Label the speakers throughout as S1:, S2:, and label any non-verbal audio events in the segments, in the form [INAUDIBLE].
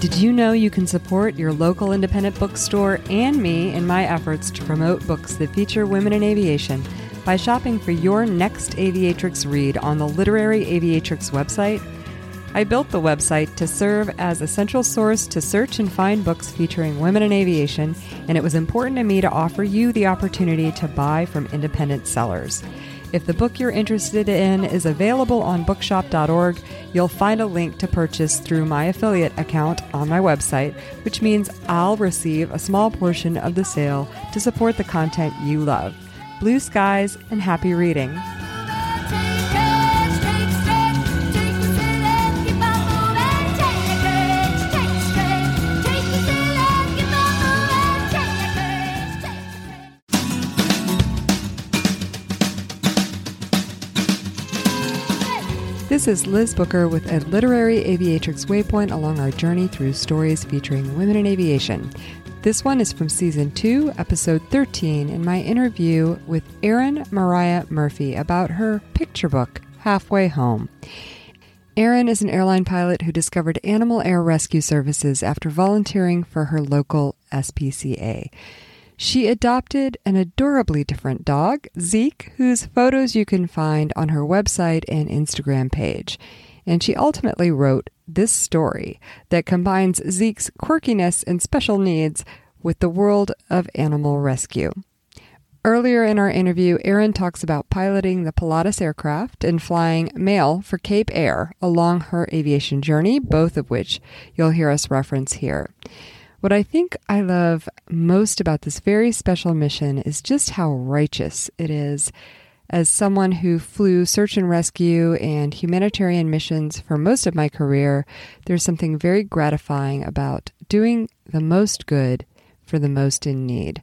S1: Did you know you can support your local independent bookstore and me in my efforts to promote books that feature women in aviation by shopping for your next Aviatrix read on the Literary Aviatrix website? I built the website to serve as a central source to search and find books featuring women in aviation, and it was important to me to offer you the opportunity to buy from independent sellers. If the book you're interested in is available on bookshop.org, you'll find a link to purchase through my affiliate account on my website, which means I'll receive a small portion of the sale to support the content you love. Blue skies and happy reading. This is Liz Booker with a literary aviatrix waypoint along our journey through stories featuring women in aviation. This one is from season 2, episode 13, in my interview with Erin Mariah Murphy about her picture book, Halfway Home. Erin is an airline pilot who discovered animal air rescue services after volunteering for her local SPCA. She adopted an adorably different dog, Zeke, whose photos you can find on her website and Instagram page. And she ultimately wrote this story that combines Zeke's quirkiness and special needs with the world of animal rescue. Earlier in our interview, Erin talks about piloting the Pilatus aircraft and flying mail for Cape Air along her aviation journey, both of which you'll hear us reference here. What I think I love most about this very special mission is just how righteous it is. As someone who flew search and rescue and humanitarian missions for most of my career, there's something very gratifying about doing the most good for the most in need.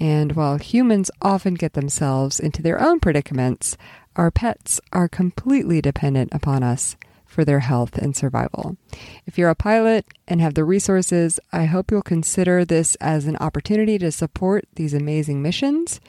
S1: And while humans often get themselves into their own predicaments, our pets are completely dependent upon us for their health and survival. If you're a pilot and have the resources, I hope you'll consider this as an opportunity to support these amazing missions.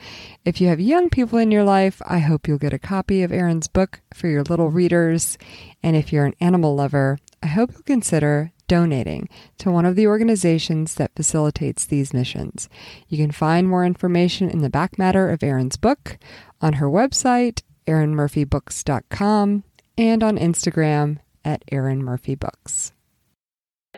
S1: If you have young people in your life, I hope you'll get a copy of Erin's book for your little readers. And if you're an animal lover, I hope you'll consider donating to one of the organizations that facilitates these missions. You can find more information in the back matter of Erin's book on her website, erinmurphybooks.com and on Instagram at Erin Murphy Books.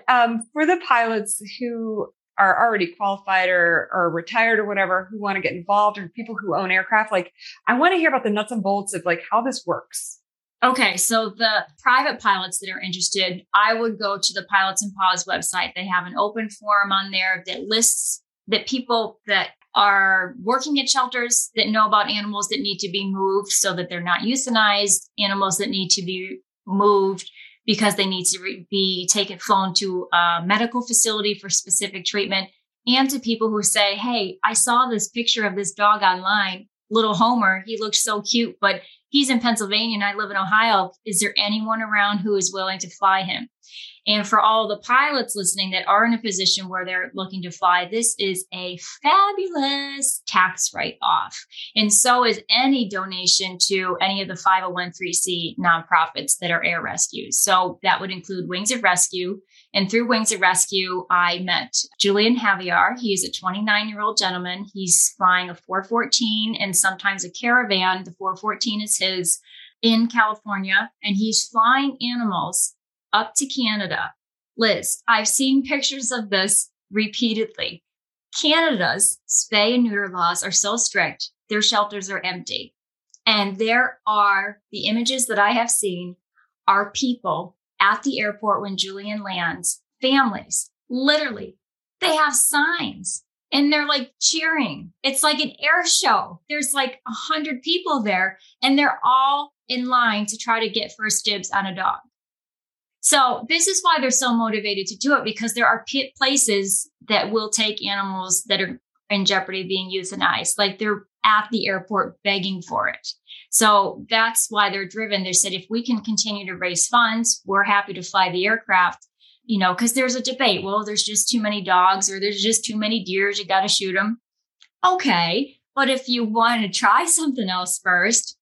S1: Um, for the pilots who are already qualified or, or retired or whatever who want to get involved or people who own aircraft, like I want to hear about the nuts and bolts of like how this works.
S2: Okay, so the private pilots that are interested, I would go to the Pilots and Paws website. They have an open forum on there that lists that people that are working at shelters that know about animals that need to be moved so that they're not euthanized, animals that need to be moved because they need to re- be taken, flown to a medical facility for specific treatment, and to people who say, Hey, I saw this picture of this dog online, little Homer. He looks so cute, but he's in Pennsylvania and I live in Ohio. Is there anyone around who is willing to fly him? And for all the pilots listening that are in a position where they're looking to fly, this is a fabulous tax write off. And so is any donation to any of the 501c nonprofits that are air rescues. So that would include Wings of Rescue. And through Wings of Rescue, I met Julian Javier. He is a 29 year old gentleman. He's flying a 414 and sometimes a caravan. The 414 is his in California, and he's flying animals up to Canada. Liz, I've seen pictures of this repeatedly. Canada's spay and neuter laws are so strict, their shelters are empty. And there are the images that I have seen are people at the airport when Julian lands, families, literally, they have signs and they're like cheering. It's like an air show. There's like a hundred people there and they're all in line to try to get first dibs on a dog. So this is why they're so motivated to do it because there are p- places that will take animals that are in jeopardy of being euthanized. Like they're at the airport begging for it. So that's why they're driven. They said, if we can continue to raise funds, we're happy to fly the aircraft, you know, because there's a debate. Well, there's just too many dogs or there's just too many deers. You got to shoot them. Okay. But if you want to try [LAUGHS] something else first,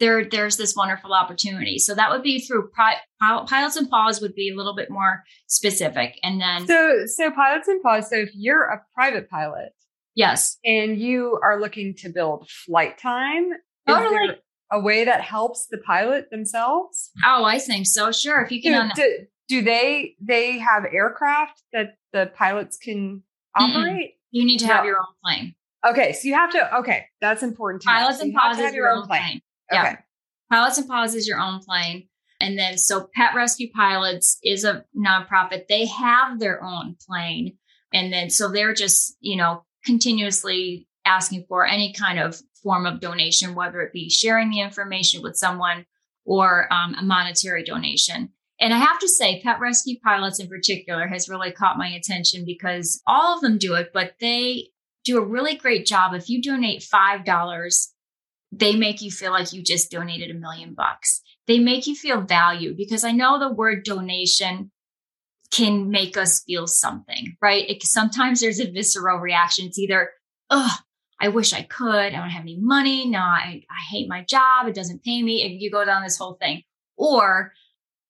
S2: there there's this wonderful opportunity. So that would be through pri- pilots and paws would be a little bit more specific, and then
S1: so so pilots and paws. So if you're a private pilot,
S2: yes,
S1: and you are looking to build flight time,
S2: totally.
S1: a way that helps the pilot themselves?
S2: Oh, I think so. Sure, if you can.
S1: Do, do, do they they have aircraft that the pilots can mm-hmm. operate?
S2: Mm-mm. You need to have your own plane.
S1: Okay, so you have to. Okay, that's important. To
S2: Pilots
S1: know.
S2: and paws is your own plane. plane.
S1: Okay. Yeah.
S2: Pilots and Paws is your own plane. And then, so Pet Rescue Pilots is a nonprofit. They have their own plane. And then, so they're just, you know, continuously asking for any kind of form of donation, whether it be sharing the information with someone or um, a monetary donation. And I have to say, Pet Rescue Pilots in particular has really caught my attention because all of them do it, but they do a really great job. If you donate $5 they make you feel like you just donated a million bucks. They make you feel valued because I know the word donation can make us feel something, right? It, sometimes there's a visceral reaction. It's either, oh, I wish I could. I don't have any money. No, I, I hate my job. It doesn't pay me. And you go down this whole thing. Or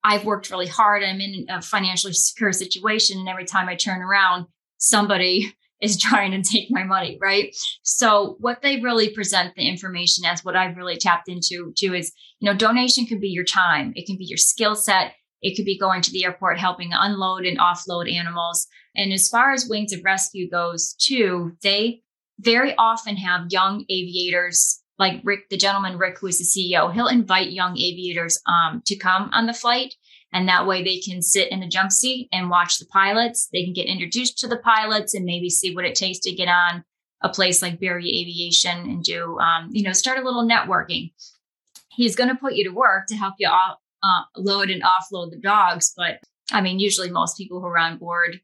S2: I've worked really hard. I'm in a financially secure situation. And every time I turn around, somebody is [LAUGHS] trying to take my money, right? So what they really present the information as what I've really tapped into too is, you know, donation could be your time. It can be your skill set. It could be going to the airport, helping unload and offload animals. And as far as Wings of Rescue goes too, they very often have young aviators like Rick, the gentleman Rick, who is the CEO, he'll invite young aviators um, to come on the flight and that way they can sit in the jump seat and watch the pilots. They can get introduced to the pilots and maybe see what it takes to get on a place like Berry Aviation and do, um, you know, start a little networking. He's going to put you to work to help you off, uh, load and offload the dogs. But I mean, usually most people who are on board,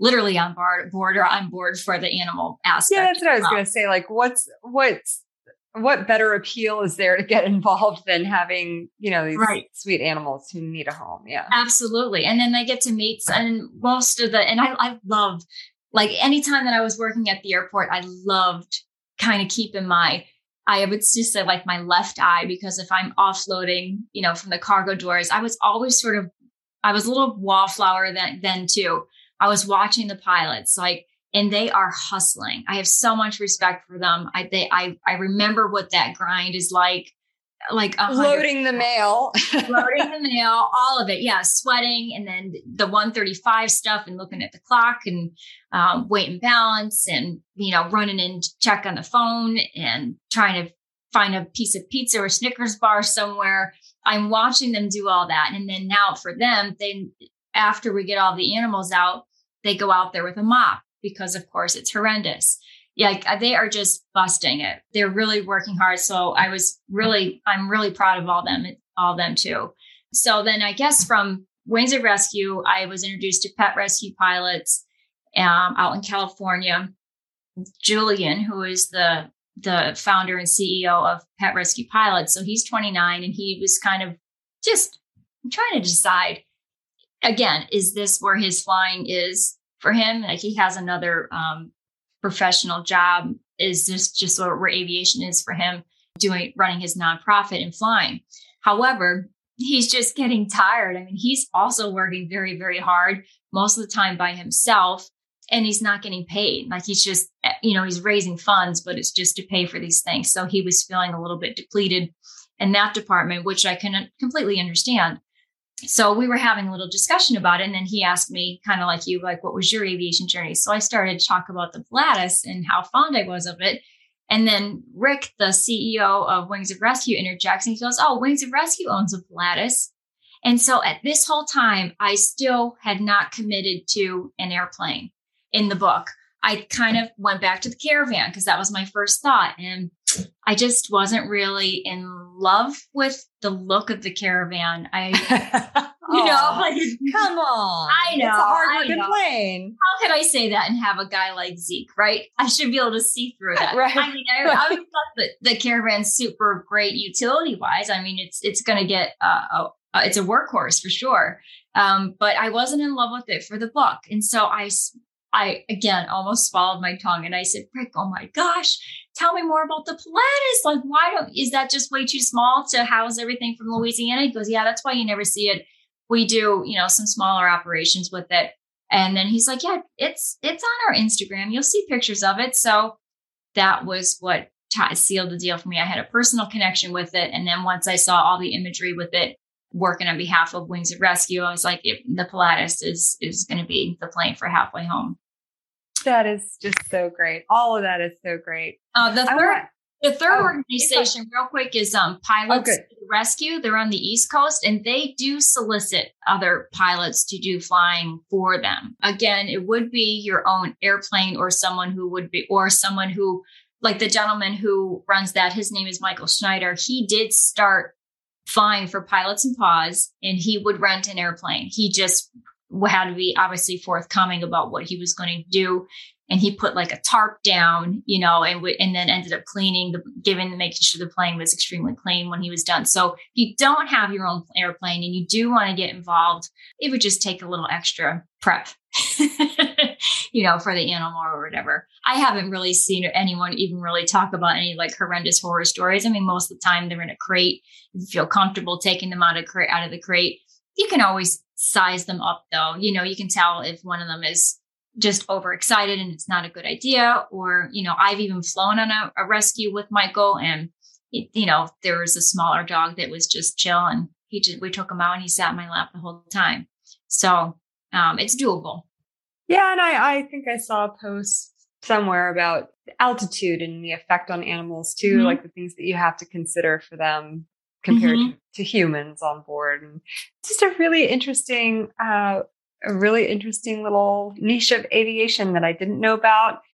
S2: literally on board, board are on board for the animal aspect.
S1: Yeah, that's what I was going to say. Like, what's what's what better appeal is there to get [LAUGHS] involved than having you know these right. sweet animals who need a home? Yeah.
S2: Absolutely. And then they get to meet and most of the and i i love like anytime that i was working at the airport i loved kind of keeping my i would just say like my left eye because if i'm offloading you know from the cargo doors i was always sort of i was a little wallflower then then too. I was watching the pilots like and they are hustling. I have so much respect for them. I they I I remember what that grind is like like
S1: loading the mail, [LAUGHS] [LAUGHS]
S2: loading the mail, all of it. Yeah, sweating, and then the 135 stuff, and looking at the clock, and um, weight and balance, and you know, running in check on the phone, and trying to find a piece of pizza or Snickers bar somewhere. I'm watching them do all that, and then now for them, they after we get all the animals out, they go out there with a mop because of course it's horrendous. Yeah, they are just busting it. They're really working hard. So I was really, I'm really proud of all them, all them too. So then I guess from Wings of Rescue, I was introduced to pet rescue pilots um, out in California. Julian, who is the the founder and CEO of Pet Rescue Pilots, so he's 29, and he was kind of just trying to decide again, is this where his flying is for him. Like he has another um, professional job. Is this just where aviation is for him, doing running his nonprofit and flying. However, he's just getting tired. I mean, he's also working very, very hard most of the time by himself, and he's not getting paid. Like he's just, eh, you know, he's raising funds, but it's just to pay for these things. So he was feeling a little bit depleted in that department, which I can completely understand so we were having a little discussion about it and then he asked me kind of like you like what was your aviation journey? So i started to talk about the pilatus and how fond i was of it. And then rick the ceo of wings of rescue interjects and he goes oh wings of rescue owns a pilatus and so at this whole time i still had not committed to an airplane in the book i kind of went back to the caravan because that was my first thought and I just wasn't really in love with the look of the caravan. I, [LAUGHS] you know, like, [LAUGHS]
S1: come on.
S2: I know.
S1: It's a hard looking plane.
S2: How could I say that and have a guy like Zeke, right? I should be able to see through that. [LAUGHS]
S1: right.
S2: I mean, I. I thought that the caravan's super great utility wise. I mean, it's, it's going to get, uh, a, it's a workhorse for sure. Um, but I wasn't in love with it for the book. And so I I again almost swallowed my tongue and I said, Rick, oh my gosh, tell me more about the Pilatus. Like, why don't, is that just way too small to house everything from Louisiana? He goes, yeah, that's why you never see it. We do, you know, some smaller operations with it. And then he's like, yeah, it's, it's on our Instagram. You'll see pictures of it. So that was what t- sealed the deal for me. I had a personal connection with it. And then once I saw all the imagery with it, working on behalf of Wings of Rescue, I was like, the Pilatus is is going to be the plane for halfway home.
S3: That is just so great. All of that is so great.
S2: Uh, the third, want, the third oh, organization, real quick, is um, Pilots oh, Rescue. They're on the East Coast, and they do solicit other pilots to do flying for them. Again, it would be your own airplane, or someone who would be, or someone who, like the gentleman who runs that. His name is Michael Schneider. He did start flying for Pilots and Paws, and he would rent an airplane. He just had to be obviously forthcoming about what he was going to do and he put like a tarp down, you know, and w- and then ended up cleaning the given making sure the plane was extremely clean when he was done. So if you don't have your own airplane and you do want to get involved, it would just take a little extra prep, [LAUGHS] you know, for the animal or whatever. I haven't really seen anyone even really talk about any like horrendous horror stories. I mean, most of the time they're in a crate. You feel comfortable taking them out of crate out of the crate, you can always size them up though. You know, you can tell if one of them is just overexcited and it's not a good idea. Or, you know, I've even flown on a, a rescue with Michael and, it, you know, there was a smaller dog that was just chill and he just, we took him out and he sat in my lap the whole time. So um, it's doable.
S3: Yeah. And I, I think I saw a post somewhere about altitude and the effect on animals too, mm-hmm. like the things that you have to consider for them compared mm-hmm. to, to, humans on board. And just a really interesting uh, a really interesting little niche of aviation that I didn't know about.